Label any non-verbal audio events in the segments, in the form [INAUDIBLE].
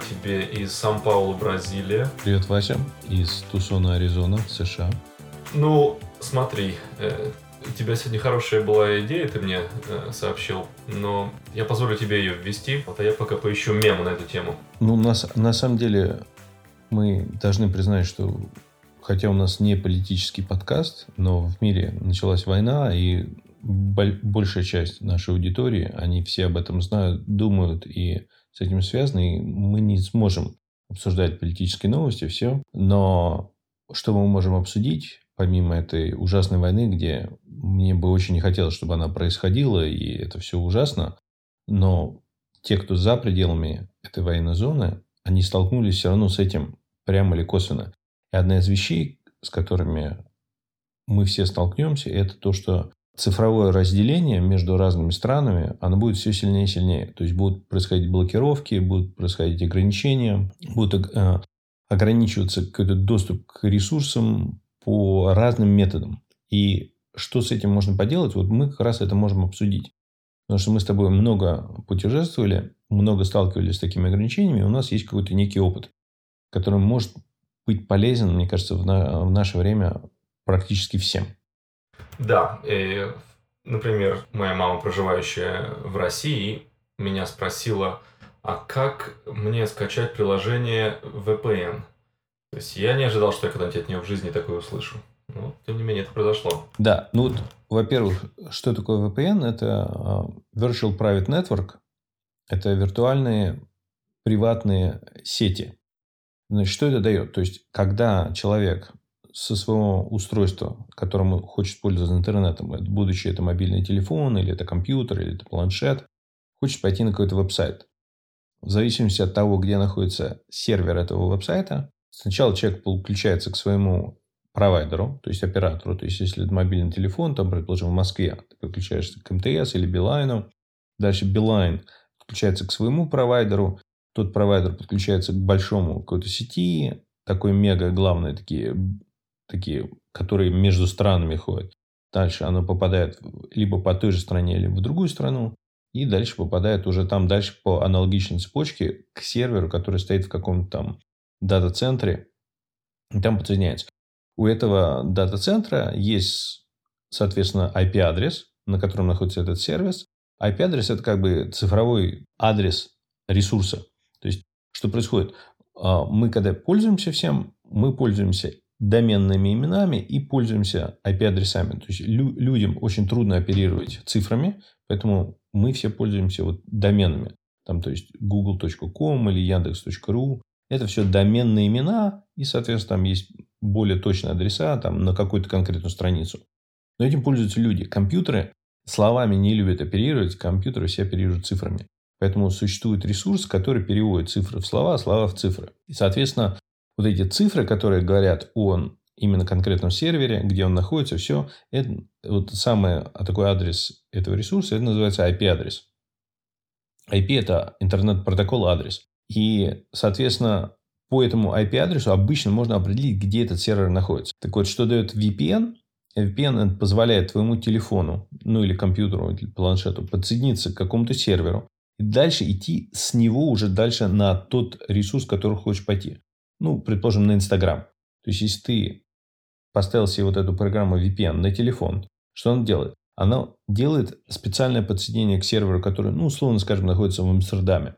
Тебе из Сан-Паулу, Бразилия. Привет, Вася, из Тусона, Аризона, США. Ну, смотри, э, у тебя сегодня хорошая была идея, ты мне э, сообщил, но я позволю тебе ее ввести, а я пока поищу мем на эту тему. Ну, на, на самом деле, мы должны признать, что хотя у нас не политический подкаст, но в мире началась война, и большая часть нашей аудитории, они все об этом знают, думают и с этим связаны, и мы не сможем обсуждать политические новости, все. Но что мы можем обсудить, помимо этой ужасной войны, где мне бы очень не хотелось, чтобы она происходила, и это все ужасно, но те, кто за пределами этой военной зоны, они столкнулись все равно с этим прямо или косвенно. И одна из вещей, с которыми мы все столкнемся, это то, что цифровое разделение между разными странами, оно будет все сильнее и сильнее. То есть будут происходить блокировки, будут происходить ограничения, будут э, ограничиваться какой-то доступ к ресурсам по разным методам. И что с этим можно поделать, вот мы как раз это можем обсудить. Потому что мы с тобой много путешествовали, много сталкивались с такими ограничениями, у нас есть какой-то некий опыт, который может быть полезен, мне кажется, в, на, в наше время практически всем. Да, и, например, моя мама, проживающая в России, меня спросила, а как мне скачать приложение VPN? То есть я не ожидал, что я когда-нибудь от нее в жизни такое услышу. Но, тем не менее, это произошло. Да, ну вот, во-первых, что такое VPN? Это а, Virtual Private Network. Это виртуальные приватные сети. Значит, что это дает? То есть, когда человек со своего устройства, которым он хочет пользоваться интернетом, будучи это мобильный телефон, или это компьютер, или это планшет, хочет пойти на какой-то веб-сайт. В зависимости от того, где находится сервер этого веб-сайта, сначала человек подключается к своему провайдеру, то есть оператору. То есть, если это мобильный телефон, там, предположим, в Москве, ты подключаешься к МТС или Билайну. Дальше Билайн подключается к своему провайдеру. Тот провайдер подключается к большому какой-то сети, такой мега главной такие такие, которые между странами ходят. Дальше оно попадает либо по той же стране, либо в другую страну. И дальше попадает уже там дальше по аналогичной цепочке к серверу, который стоит в каком-то там дата-центре. И там подсоединяется. У этого дата-центра есть, соответственно, IP-адрес, на котором находится этот сервис. IP-адрес – это как бы цифровой адрес ресурса. То есть, что происходит? А, мы, когда пользуемся всем, мы пользуемся доменными именами и пользуемся IP-адресами. То есть лю- людям очень трудно оперировать цифрами, поэтому мы все пользуемся вот доменами. Там, то есть google.com или яндекс.ру. Это все доменные имена, и, соответственно, там есть более точные адреса там, на какую-то конкретную страницу. Но этим пользуются люди. Компьютеры словами не любят оперировать, компьютеры все оперируют цифрами. Поэтому существует ресурс, который переводит цифры в слова, а слова в цифры. И, соответственно, вот эти цифры, которые говорят о именно конкретном сервере, где он находится, все, это вот самый а такой адрес этого ресурса, это называется IP-адрес. IP – это интернет-протокол адрес. И, соответственно, по этому IP-адресу обычно можно определить, где этот сервер находится. Так вот, что дает VPN? VPN позволяет твоему телефону, ну или компьютеру, или планшету подсоединиться к какому-то серверу и дальше идти с него уже дальше на тот ресурс, который хочешь пойти ну, предположим, на Инстаграм. То есть, если ты поставил себе вот эту программу VPN на телефон, что она делает? Она делает специальное подсоединение к серверу, который, ну, условно скажем, находится в Амстердаме.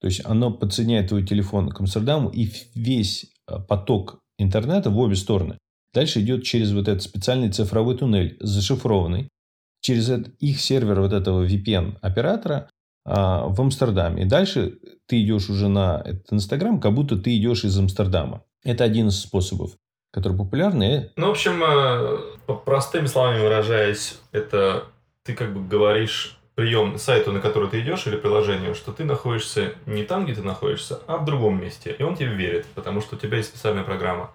То есть, оно подсоединяет твой телефон к Амстердаму, и весь э, поток интернета в обе стороны дальше идет через вот этот специальный цифровой туннель, зашифрованный. Через их сервер вот этого VPN-оператора а, в Амстердаме. И дальше ты идешь уже на этот Инстаграм, как будто ты идешь из Амстердама. Это один из способов, который популярный. Ну, в общем, э, простыми словами выражаясь, это ты как бы говоришь прием сайту, на который ты идешь, или приложению, что ты находишься не там, где ты находишься, а в другом месте. И он тебе верит, потому что у тебя есть специальная программа.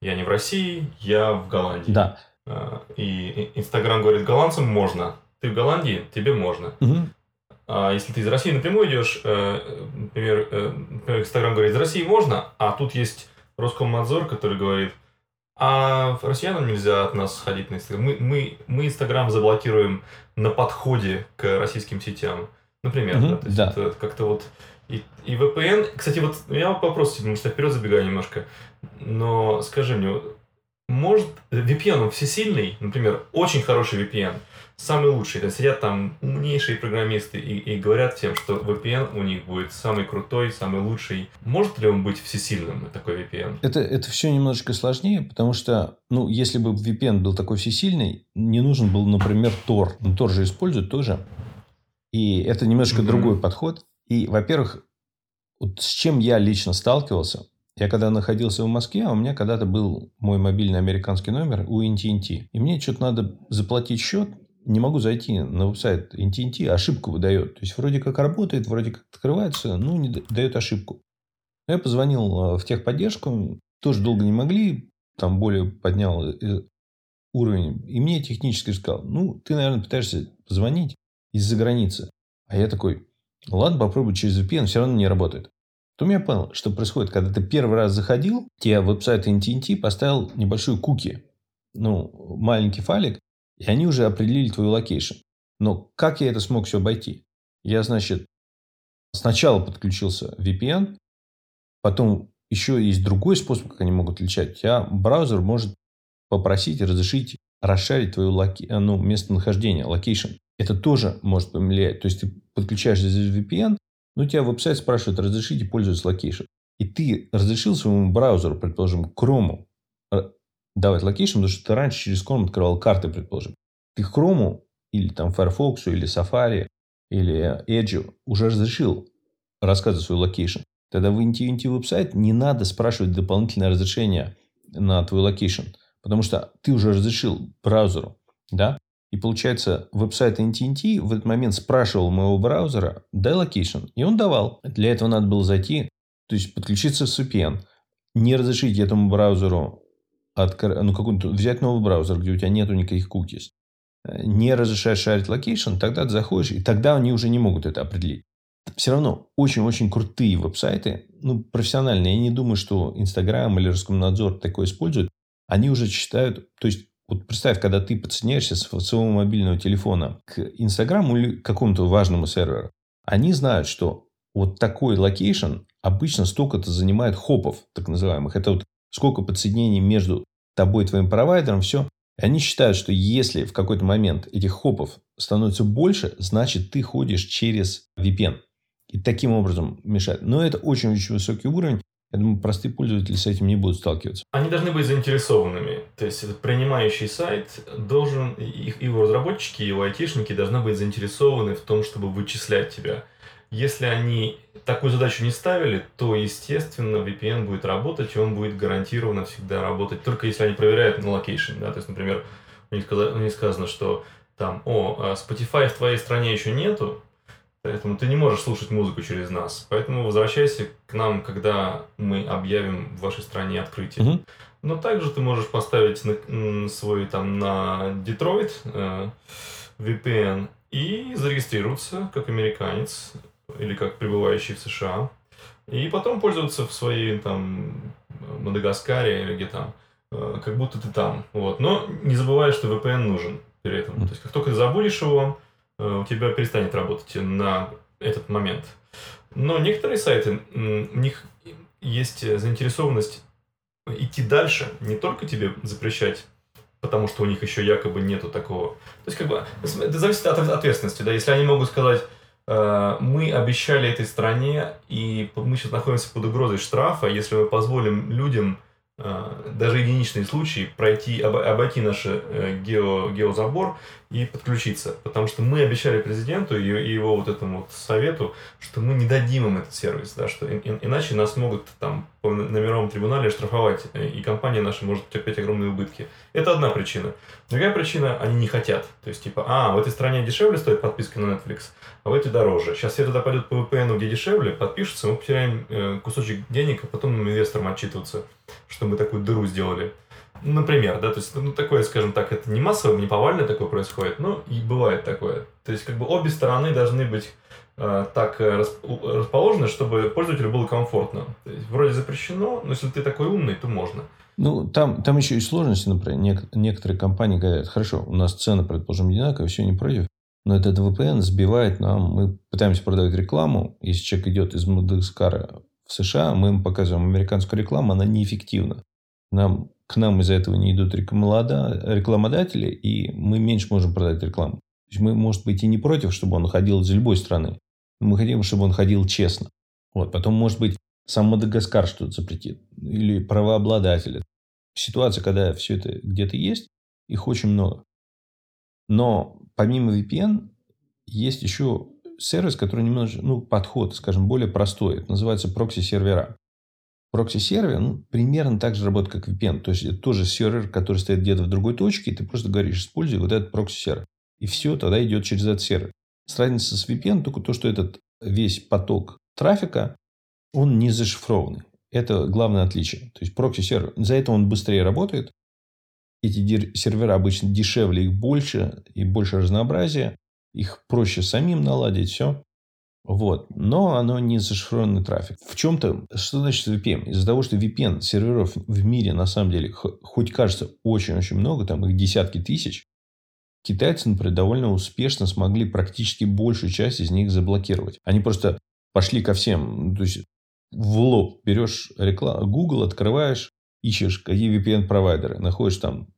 Я не в России, я в Голландии. Да. А, и Инстаграм говорит, голландцам можно. Ты в Голландии, тебе можно. Угу. А если ты из России напрямую идешь, э, например, э, Инстаграм говорит, из России можно, а тут есть Роскомнадзор, который говорит, а россиянам нельзя от нас ходить на Инстаграм. Мы, мы, мы Инстаграм заблокируем на подходе к российским сетям. Например, угу, да, то есть да. это как-то вот И, и VPN, кстати, вот я вопрос тебе, может, я вперед забегаю немножко, но скажи мне, может VPN он всесильный, например, очень хороший VPN, самый лучший, то сидят там умнейшие программисты и, и говорят тем, что VPN у них будет самый крутой, самый лучший. Может ли он быть всесильным, такой VPN? Это, это все немножечко сложнее, потому что, ну, если бы VPN был такой всесильный, не нужен был, например, Tor. Ну, Tor же использует тоже. И это немножко mm-hmm. другой подход. И, во-первых, вот с чем я лично сталкивался, я когда находился в Москве, а у меня когда-то был мой мобильный американский номер у AT&T. И мне что-то надо заплатить счет, не могу зайти на веб-сайт AT&T, ошибку выдает. То есть, вроде как работает, вроде как открывается, но не дает ошибку. Я позвонил э, в техподдержку, тоже долго не могли, там более поднял э, уровень. И мне технически сказал, ну, ты, наверное, пытаешься позвонить из-за границы. А я такой, ладно, попробуй через VPN, все равно не работает. То я понял, что происходит, когда ты первый раз заходил, тебе веб-сайт NTNT поставил небольшую куки, ну, маленький файлик, и они уже определили твой location. Но как я это смог все обойти? Я, значит, сначала подключился VPN, потом еще есть другой способ, как они могут отличать. Я браузер может попросить разрешить расшарить твое loca... ну, местонахождение, location. Это тоже может повлиять. То есть, ты подключаешься через VPN, но тебя веб-сайт спрашивает, разрешите пользоваться location. И ты разрешил своему браузеру, предположим, Chrome, э, давать location, потому что ты раньше через Chrome открывал карты, предположим. Ты Chrome или там Firefox, или Safari, или Edge уже разрешил рассказывать свой location. Тогда в NTNT веб-сайт не надо спрашивать дополнительное разрешение на твой location, потому что ты уже разрешил браузеру, да? И получается, веб-сайт NTNT в этот момент спрашивал моего браузера, дай location, и он давал. Для этого надо было зайти, то есть подключиться с VPN, не разрешить этому браузеру от, ну, какой-то, взять новый браузер, где у тебя нету никаких cookies, не разрешаешь шарить location, тогда ты заходишь, и тогда они уже не могут это определить. Все равно очень-очень крутые веб-сайты, ну, профессиональные. Я не думаю, что Инстаграм или Роскомнадзор такое используют. Они уже считают, то есть, вот представь, когда ты подсоединяешься с своего мобильного телефона к Инстаграму или к какому-то важному серверу, они знают, что вот такой location обычно столько-то занимает хопов, так называемых. Это вот сколько подсоединений между тобой и твоим провайдером, все. Они считают, что если в какой-то момент этих хопов становится больше, значит, ты ходишь через VPN. И таким образом мешает. Но это очень-очень высокий уровень. Я думаю, простые пользователи с этим не будут сталкиваться. Они должны быть заинтересованными. То есть, этот принимающий сайт должен, их, его разработчики, его айтишники должны быть заинтересованы в том, чтобы вычислять тебя. Если они такую задачу не ставили, то, естественно, VPN будет работать, и он будет гарантированно всегда работать, только если они проверяют на location. Да? То есть, например, у них, у них сказано, что там, о, а Spotify в твоей стране еще нету, поэтому ты не можешь слушать музыку через нас. Поэтому возвращайся к нам, когда мы объявим в вашей стране открытие. Mm-hmm. Но также ты можешь поставить на, свой там на Детройт э, VPN и зарегистрироваться как американец или как пребывающий в США, и потом пользоваться в своей там Мадагаскаре или где там, э, как будто ты там. Вот. Но не забывай, что VPN нужен при этом. То есть, как только ты забудешь его, э, у тебя перестанет работать на этот момент. Но некоторые сайты, у них есть заинтересованность идти дальше, не только тебе запрещать потому что у них еще якобы нету такого. То есть, как бы, это зависит от ответственности, да, если они могут сказать, мы обещали этой стране, и мы сейчас находимся под угрозой штрафа, если мы позволим людям а, даже единичные случаи пройти, обойти наш э, гео, геозабор и подключиться. Потому что мы обещали президенту и его вот этому вот совету, что мы не дадим им этот сервис, да, что иначе нас могут там по, мировом трибунале штрафовать, э, и компания наша может терпеть огромные убытки. Это одна причина. Другая причина, они не хотят. То есть, типа, а, в этой стране дешевле стоит подписка на Netflix, а в этой дороже. Сейчас все туда пойдут по VPN, где дешевле, подпишутся, мы потеряем э, кусочек денег, а потом инвесторам отчитываться, что мы такую дыру сделали. Например, да, то есть, ну, такое, скажем так, это не массово, не повально такое происходит, но и бывает такое. То есть, как бы обе стороны должны быть э, так расположены, чтобы пользователю было комфортно. То есть, вроде запрещено, но если ты такой умный, то можно. Ну, там, там еще и сложности, например, нек- некоторые компании говорят, хорошо, у нас цены, предположим, одинаковые, все не против, но этот VPN сбивает нам, мы пытаемся продавать рекламу, если человек идет из Мадагаскара в США, мы им показываем американскую рекламу, она неэффективна. Нам, к нам из-за этого не идут рекламодатели, и мы меньше можем продать рекламу. То есть мы, может быть, и не против, чтобы он ходил из любой страны. Но мы хотим, чтобы он ходил честно. Вот. Потом, может быть, сам Мадагаскар что-то запретит. Или правообладатели. Ситуация, когда все это где-то есть, их очень много. Но помимо VPN есть еще сервис, который немножко, ну, подход, скажем, более простой. Это называется прокси-сервера. Прокси-сервер ну, примерно так же работает, как VPN. То есть, это тоже сервер, который стоит где-то в другой точке, и ты просто говоришь, используй вот этот прокси-сервер. И все тогда идет через этот сервер. С разницей с VPN только то, что этот весь поток трафика, он не зашифрованный. Это главное отличие. То есть прокси-сервер, за это он быстрее работает. Эти сервера обычно дешевле, их больше и больше разнообразия. Их проще самим наладить, все. Вот. Но оно не зашифрованный трафик. В чем-то, что значит VPN? Из-за того, что VPN серверов в мире на самом деле хоть кажется очень-очень много, там их десятки тысяч, китайцы, например, довольно успешно смогли практически большую часть из них заблокировать. Они просто пошли ко всем. То есть, в лоб берешь рекламу, Google открываешь, ищешь, какие VPN-провайдеры. Находишь там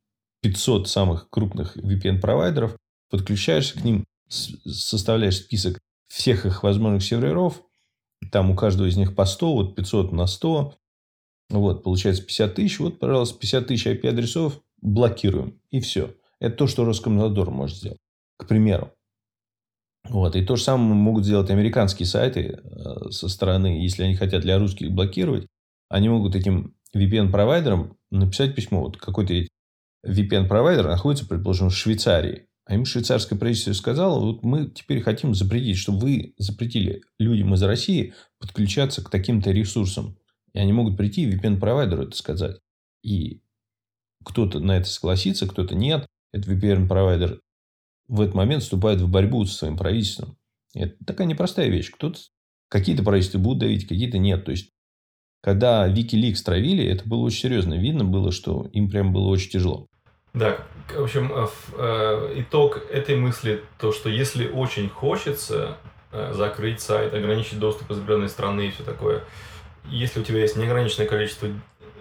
500 самых крупных VPN-провайдеров, подключаешься к ним, составляешь список всех их возможных серверов. Там у каждого из них по 100, вот 500 на 100. Вот, получается 50 тысяч. Вот, пожалуйста, 50 тысяч IP-адресов блокируем. И все. Это то, что Роскомнадзор может сделать. К примеру. Вот. И то же самое могут сделать американские сайты э, со стороны, если они хотят для русских блокировать, они могут этим VPN-провайдерам написать письмо. Вот какой-то VPN-провайдер находится, предположим, в Швейцарии. А им швейцарское правительство сказало, вот мы теперь хотим запретить, чтобы вы запретили людям из России подключаться к таким-то ресурсам. И они могут прийти VPN-провайдеру это сказать. И кто-то на это согласится, кто-то нет этот VPN-провайдер в этот момент вступает в борьбу со своим правительством. Это такая непростая вещь. Кто-то, какие-то правительства будут давить, какие-то нет. То есть, когда Wikileaks травили, это было очень серьезно. Видно было, что им прям было очень тяжело. Да, в общем, э, э, итог этой мысли, то, что если очень хочется э, закрыть сайт, ограничить доступ из определенной страны и все такое, если у тебя есть неограниченное количество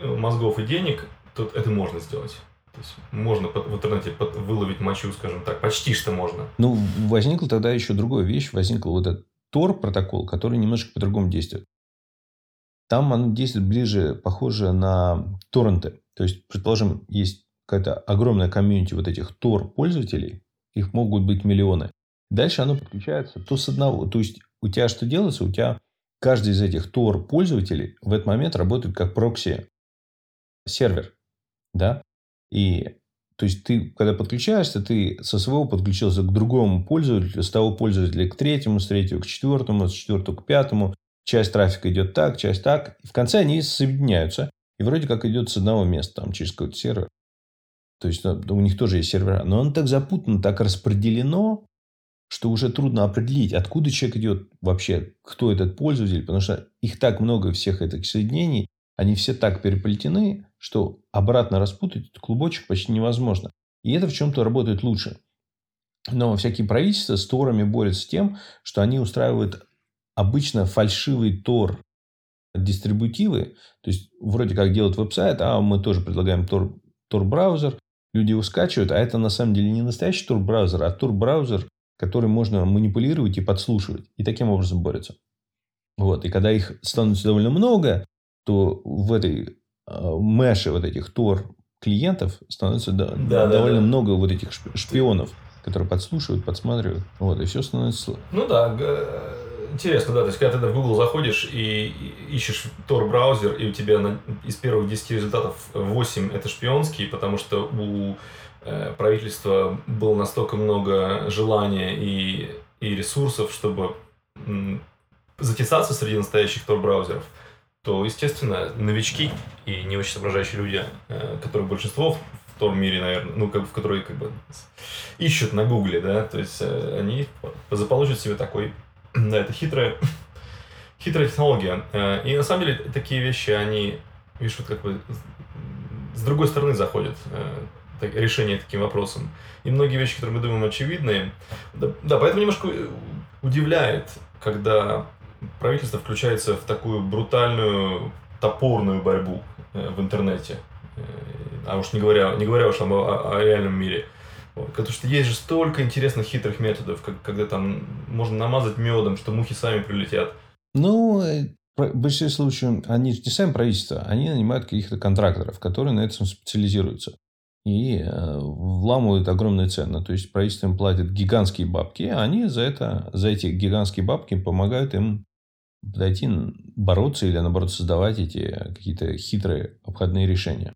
мозгов и денег, то это можно сделать. То есть можно в интернете выловить мочу, скажем так, почти что можно. Ну, возникла тогда еще другая вещь. Возникл вот этот Tor протокол, который немножко по-другому действует. Там он действует ближе, похоже на торренты. То есть, предположим, есть какая-то огромная комьюнити вот этих Tor пользователей, их могут быть миллионы. Дальше оно подключается то с одного. То есть, у тебя что делается? У тебя каждый из этих Tor пользователей в этот момент работает как прокси сервер. Да? И то есть ты, когда подключаешься, ты со своего подключился к другому пользователю, с того пользователя к третьему, с третьего к четвертому, с четвертого к пятому. Часть трафика идет так, часть так. И в конце они соединяются. И вроде как идет с одного места, там, через какой-то сервер. То есть ну, у них тоже есть сервера. Но он так запутан, так распределено, что уже трудно определить, откуда человек идет вообще, кто этот пользователь. Потому что их так много, всех этих соединений. Они все так переплетены, что обратно распутать этот клубочек почти невозможно. И это в чем-то работает лучше. Но всякие правительства с торами борются с тем, что они устраивают обычно фальшивый тор дистрибутивы. То есть, вроде как делают веб-сайт, а мы тоже предлагаем тор, тор-браузер. Люди его скачивают, а это на самом деле не настоящий тор-браузер, а тор-браузер, который можно манипулировать и подслушивать. И таким образом борются. Вот. И когда их становится довольно много, то в этой э, мэше вот этих Тор клиентов становится да, да, довольно да. много вот этих шпионов, которые подслушивают, подсматривают. Вот, и все становится... Ну да, интересно, да. То есть, когда ты в Google заходишь и ищешь Tor браузер, и у тебя на, из первых 10 результатов 8 это шпионские, потому что у э, правительства было настолько много желания и, и ресурсов, чтобы м, затесаться среди настоящих Tor браузеров то, естественно, новички и не очень соображающие люди, э, которые большинство в том мире, наверное, ну, как, в которые как бы ищут на гугле, да, то есть э, они заполучат себе такой, [CLEARS THROAT] да, это хитрая, [LAUGHS] хитрая технология. Э, и на самом деле такие вещи, они, видишь, вот как бы с другой стороны заходят. так, решение таким вопросам. И многие вещи, которые мы думаем очевидные. Да, да, поэтому немножко удивляет, когда правительство включается в такую брутальную, топорную борьбу э, в интернете. Э, а уж не говоря, не говоря уж об, о, о реальном мире. Потому что есть же столько интересных хитрых методов, как, когда там можно намазать медом, что мухи сами прилетят. Ну, э, в большинстве случаев они не сами правительство, они нанимают каких-то контракторов, которые на этом специализируются. И э, вламывают огромные цены. То есть, правительство им платит гигантские бабки, а они за, это, за эти гигантские бабки помогают им подойти, бороться или, наоборот, создавать эти какие-то хитрые обходные решения.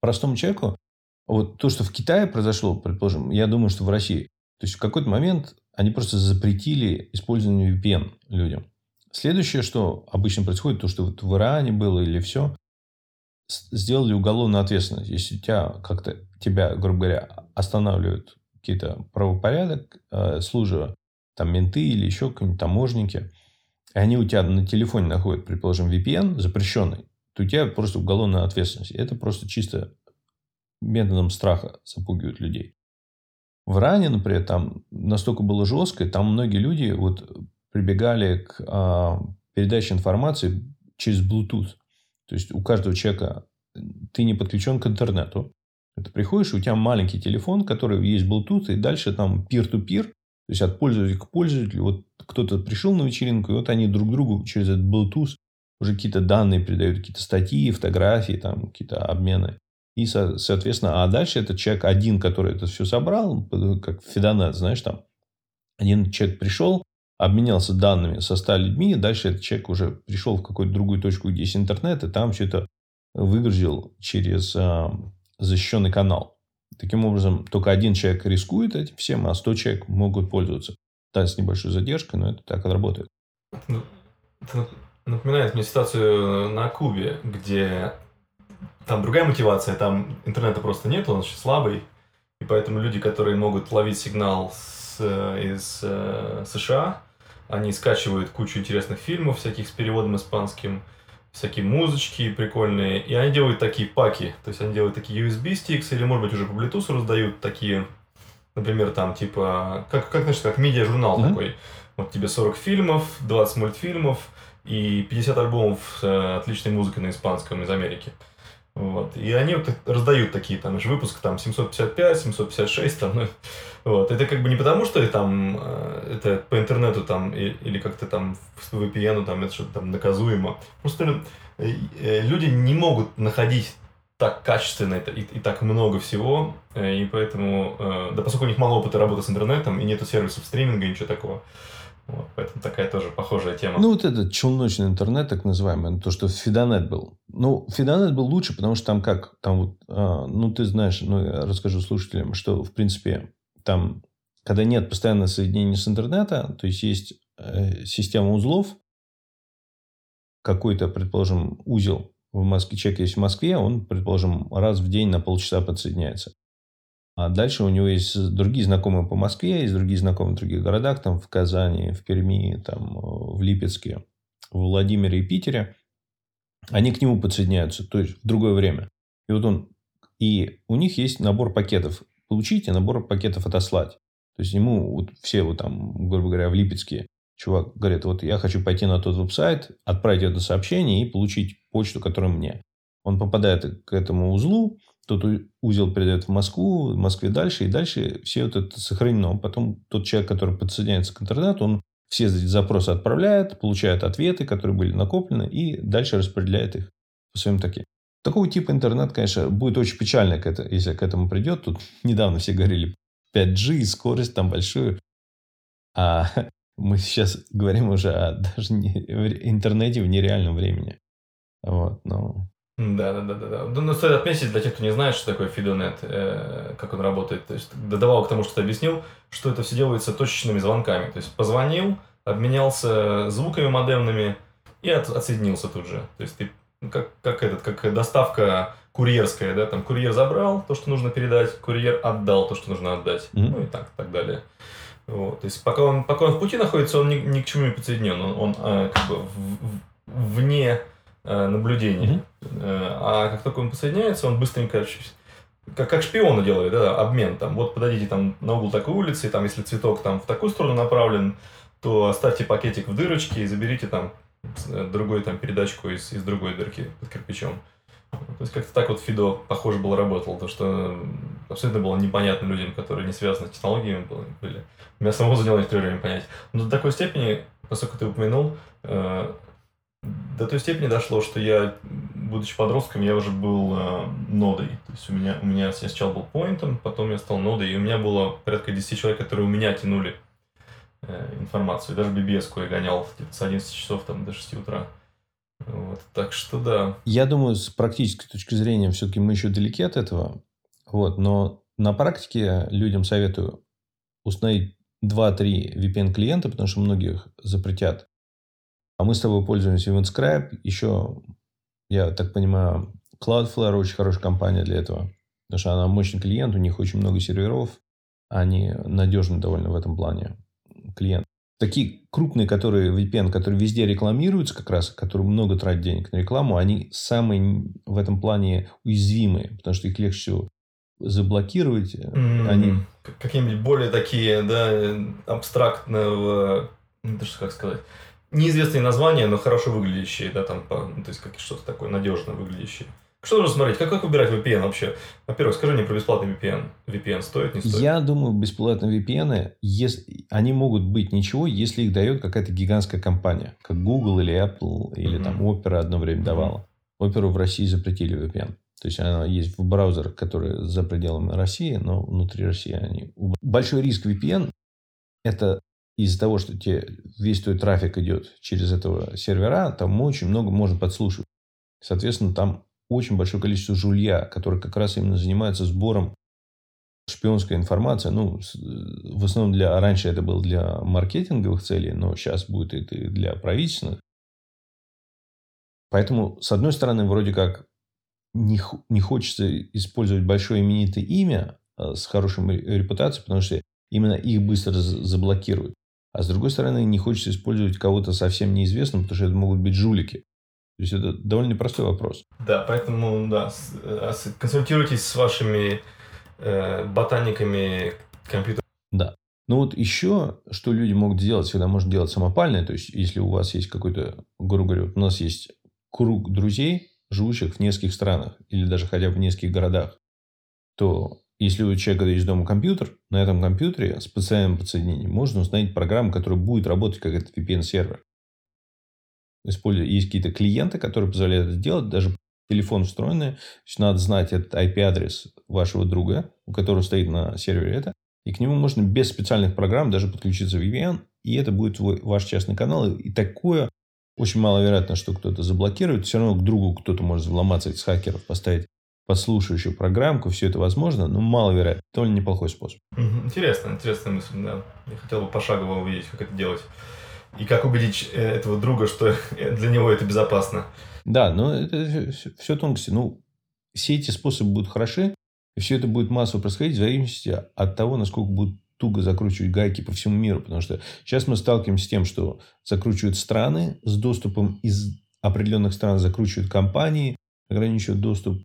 Простому человеку вот то, что в Китае произошло, предположим, я думаю, что в России. То есть в какой-то момент они просто запретили использование VPN людям. Следующее, что обычно происходит, то, что вот в Иране было или все, сделали уголовную ответственность. Если тебя как-то тебя, грубо говоря, останавливают какие-то правопорядок, э, служа там менты или еще какие-нибудь таможники, и они у тебя на телефоне находят, предположим, VPN запрещенный, то у тебя просто уголовная ответственность. Это просто чисто методом страха запугивают людей. В Иране, например, там настолько было жестко, там многие люди вот прибегали к а, передаче информации через Bluetooth. То есть у каждого человека ты не подключен к интернету. Ты приходишь, у тебя маленький телефон, который есть Bluetooth, и дальше там peer-to-peer, то есть от пользователя к пользователю. Вот кто-то пришел на вечеринку, и вот они друг другу через этот Bluetooth уже какие-то данные передают, какие-то статьи, фотографии, там какие-то обмены. И, соответственно, а дальше этот человек один, который это все собрал, как Фидонет, знаешь, там, один человек пришел, обменялся данными со 100 людьми, дальше этот человек уже пришел в какую-то другую точку, где есть интернет, и там все это выгрузил через э, защищенный канал. Таким образом, только один человек рискует этим всем, а 100 человек могут пользоваться. Да, с небольшой задержкой, но это так и работает. Ну, напоминает мне ситуацию на Кубе, где там другая мотивация, там интернета просто нет, он очень слабый, и поэтому люди, которые могут ловить сигнал с, из э, США, они скачивают кучу интересных фильмов всяких с переводом испанским, всякие музычки прикольные, и они делают такие паки, то есть они делают такие USB-стиксы, или, может быть, уже по Bluetooth раздают такие, например, там, типа, как, как знаешь, как медиа-журнал mm-hmm. такой, вот тебе 40 фильмов, 20 мультфильмов и 50 альбомов с э, отличной музыкой на испанском из Америки. Вот. И они вот раздают такие, там, же выпуск там 755, 756, там, ну, [LAUGHS] вот. Это как бы не потому, что там, э, это по интернету там, или как-то там в VPN там, это что-то там наказуемо. Просто э, э, люди не могут находить так качественно это, и, и так много всего, и поэтому, да поскольку у них мало опыта работы с интернетом, и нету сервисов стриминга, ничего такого, вот, поэтому такая тоже похожая тема. Ну, вот этот челночный интернет, так называемый, то, что Фидонет был. Ну, Фидонет был лучше, потому что там как, там вот, а, ну, ты знаешь, ну, я расскажу слушателям, что, в принципе, там, когда нет постоянного соединения с интернета, то есть, есть э, система узлов, какой-то, предположим, узел в Москве, человек есть в Москве, он, предположим, раз в день на полчаса подсоединяется. А дальше у него есть другие знакомые по Москве, есть другие знакомые в других городах, там в Казани, в Перми, там в Липецке, в Владимире и Питере. Они к нему подсоединяются, то есть в другое время. И вот он, и у них есть набор пакетов. Получите, набор пакетов отослать. То есть ему вот все вот там, грубо говоря, в Липецке чувак говорит, вот я хочу пойти на тот веб-сайт, отправить это сообщение и получить почту, которая мне. Он попадает к этому узлу, тот узел передает в Москву, в Москве дальше, и дальше все вот это сохранено. Потом тот человек, который подсоединяется к интернету, он все запросы отправляет, получает ответы, которые были накоплены, и дальше распределяет их по своим таким. Такого типа интернет, конечно, будет очень печально, если к этому придет. Тут [LAUGHS] недавно все говорили 5G, скорость там большую. А [LAUGHS] мы сейчас говорим уже о даже не, интернете в нереальном времени. Вот, но да, да, да, да, да. Но стоит отметить для тех, кто не знает, что такое Фидонет, э, как он работает. То есть, додавал к тому, что ты объяснил, что это все делается точечными звонками. То есть, позвонил, обменялся звуками модемными и от, отсоединился тут же. То есть, ты ну, как, как этот, как доставка курьерская, да, там курьер забрал то, что нужно передать, курьер отдал то, что нужно отдать, mm-hmm. ну и так, так далее. Вот. То есть, пока он, пока он в пути находится, он ни, ни к чему не подсоединен, он, он э, как бы в, в, вне Э, наблюдения. Mm-hmm. А как только он подсоединяется, он быстренько как, как шпионы делают, да, обмен там. Вот подойдите там на угол такой улицы, там, если цветок там в такую сторону направлен, то оставьте пакетик в дырочке и заберите там э, другую там передачку из, из другой дырки под кирпичом. То есть как-то так вот Фидо, похоже, был работал, то что абсолютно было непонятно людям, которые не связаны с технологиями были. Меня самого заняло некоторое время понять. Но до такой степени, поскольку ты упомянул, э, до той степени дошло, что я, будучи подростком, я уже был э, нодой. То есть у меня, у меня я сначала был поинтом, потом я стал нодой, и у меня было порядка 10 человек, которые у меня тянули э, информацию. Даже BBS я гонял типа, с 11 часов там, до 6 утра. Вот, так что да. Я думаю, с практической точки зрения, все-таки мы еще далеки от этого. Вот, но на практике людям советую установить 2-3 VPN-клиента, потому что многих запретят. А мы с тобой пользуемся EventScribe. Еще, я так понимаю, Cloudflare очень хорошая компания для этого. Потому что она мощный клиент, у них очень много серверов. Они надежны довольно в этом плане клиент такие крупные, которые VPN, которые везде рекламируются как раз, которые много тратят денег на рекламу, они самые в этом плане уязвимые, потому что их легче всего заблокировать. Mm-hmm. Они... Какие-нибудь более такие, да, абстрактного, ну, даже как сказать, неизвестные названия, но хорошо выглядящие, да, там, по, ну, то есть как что-то такое надежно выглядящее. Что нужно смотреть? Как, как выбирать VPN вообще? Во-первых, скажи мне про бесплатный VPN. VPN стоит, не стоит? Я думаю, бесплатные VPN, если, они могут быть ничего, если их дает какая-то гигантская компания, как Google или Apple, или mm-hmm. там Opera одно время давала. Opera в России запретили VPN. То есть, она есть в браузерах, которые за пределами России, но внутри России они... Большой риск VPN – это из-за того, что тебе весь твой трафик идет через этого сервера, там очень много можно подслушивать. Соответственно, там очень большое количество жулья, которые как раз именно занимаются сбором шпионской информации. Ну, в основном для... Раньше это было для маркетинговых целей, но сейчас будет это и для правительственных. Поэтому, с одной стороны, вроде как не, не хочется использовать большое именитое имя а, с хорошей репутацией, потому что именно их быстро заблокируют. А с другой стороны, не хочется использовать кого-то совсем неизвестного, потому что это могут быть жулики. То есть это довольно непростой вопрос. Да, поэтому да, э, консультируйтесь с вашими э, ботаниками компьютера. Да. Ну вот еще, что люди могут сделать, всегда можно делать самопальное. То есть, если у вас есть какой-то, грубо говоря, вот у нас есть круг друзей, живущих в нескольких странах или даже хотя бы в нескольких городах, то если у человека есть дома компьютер, на этом компьютере с специальным подсоединением можно установить программу, которая будет работать как этот VPN-сервер есть какие-то клиенты, которые позволяют это сделать, даже телефон встроенный. То есть, надо знать этот IP-адрес вашего друга, у которого стоит на сервере это. И к нему можно без специальных программ даже подключиться в VPN, и это будет ваш частный канал. И такое очень маловероятно, что кто-то заблокирует. Все равно к другу кто-то может взломаться из хакеров, поставить подслушивающую программку. Все это возможно, но маловероятно. Довольно неплохой способ. Интересно, интересная мысль, да. Я хотел бы пошагово увидеть, как это делать и как убедить э, этого друга, что [LAUGHS] для него это безопасно. Да, но это все тонкости. Ну, все эти способы будут хороши, и все это будет массово происходить в зависимости от того, насколько будут туго закручивать гайки по всему миру. Потому что сейчас мы сталкиваемся с тем, что закручивают страны с доступом из определенных стран, закручивают компании, ограничивают доступ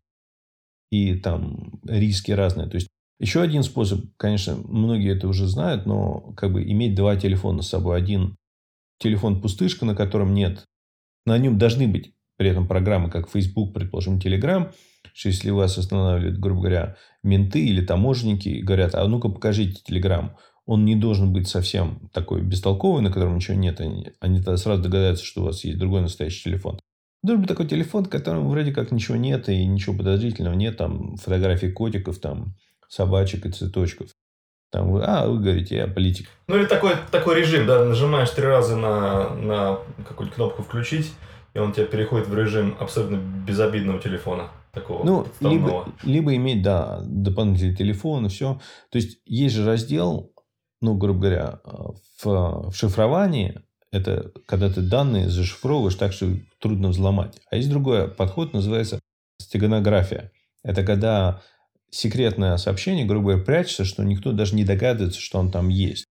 и там риски разные. То есть еще один способ, конечно, многие это уже знают, но как бы иметь два телефона с собой. Один телефон пустышка, на котором нет, на нем должны быть при этом программы, как Facebook, предположим, Telegram, что если вас останавливают, грубо говоря, менты или таможенники и говорят, а ну-ка покажите Telegram, он не должен быть совсем такой бестолковый, на котором ничего нет. Они, они тогда сразу догадаются, что у вас есть другой настоящий телефон. Должен быть такой телефон, в котором вроде как ничего нет и ничего подозрительного нет. Там фотографий котиков, там собачек и цветочков. Там, а, вы говорите, я политик. Ну, или такой, такой режим, да, нажимаешь три раза на, на какую-то кнопку «включить», и он тебя переходит в режим абсолютно безобидного телефона. Такого ну, либо, либо иметь, да, дополнительный телефон и все. То есть, есть же раздел, ну, грубо говоря, в, в шифровании, это когда ты данные зашифровываешь так, что трудно взломать. А есть другой подход, называется стеганография. Это когда секретное сообщение, грубо говоря, прячется, что никто даже не догадывается, что он там есть.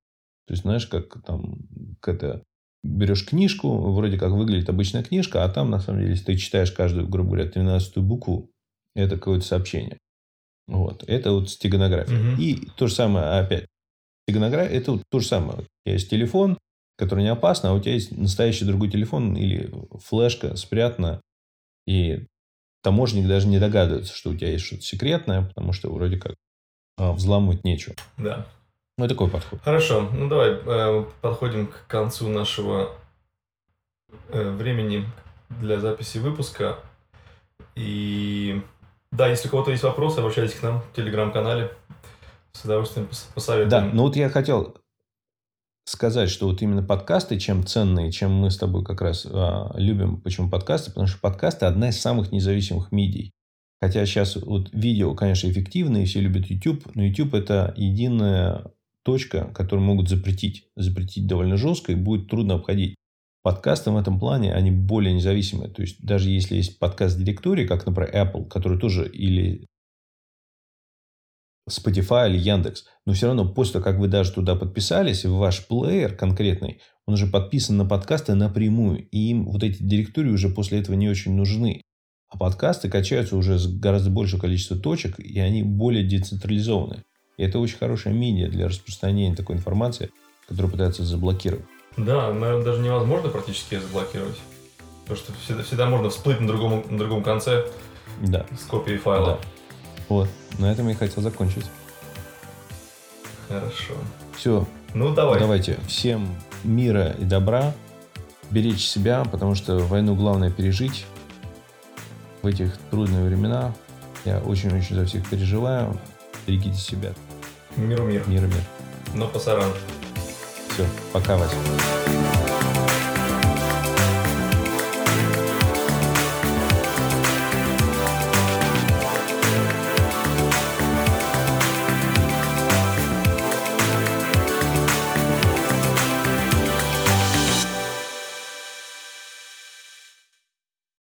То есть, знаешь, как там это берешь книжку, вроде как выглядит обычная книжка, а там, на самом деле, если ты читаешь каждую, грубо говоря, 13 букву, это какое-то сообщение. Вот. Это вот стеганография. Мгм. И то же самое опять. Стеганография – это вот то же самое. У тебя есть телефон, который не опасно, а у тебя есть настоящий другой телефон или флешка спрятана, и таможенник даже не догадывается, что у тебя есть что-то секретное, потому что вроде как а, взламывать нечего. Да. Ну, такой подход. Хорошо, ну давай э, подходим к концу нашего э, времени для записи выпуска. И да, если у кого-то есть вопросы, обращайтесь к нам в телеграм-канале. С удовольствием пос- посоветуем. Да, ну вот я хотел сказать, что вот именно подкасты, чем ценные, чем мы с тобой как раз а, любим, почему подкасты, потому что подкасты одна из самых независимых медий. Хотя сейчас вот видео, конечно, эффективные, все любят YouTube, но YouTube это единая точка, которую могут запретить. Запретить довольно жестко и будет трудно обходить. Подкасты в этом плане, они более независимые. То есть, даже если есть подкаст директории, как, например, Apple, который тоже или Spotify или Яндекс, но все равно после того, как вы даже туда подписались, ваш плеер конкретный, он уже подписан на подкасты напрямую, и им вот эти директории уже после этого не очень нужны. А подкасты качаются уже с гораздо большего количества точек, и они более децентрализованы. И это очень хорошая медиа для распространения такой информации, которую пытаются заблокировать. Да, наверное, даже невозможно практически заблокировать. Потому что всегда, всегда можно всплыть на другом, на другом конце Да. с копией файла. Да. Вот. На этом я хотел закончить. Хорошо. Все, Ну, давай. Давайте всем мира и добра, беречь себя, потому что войну главное пережить в этих трудные времена. Я очень-очень за всех переживаю. Берегите себя. Миру мир. Мир и мир. Но пасаран. Все, пока, Вася.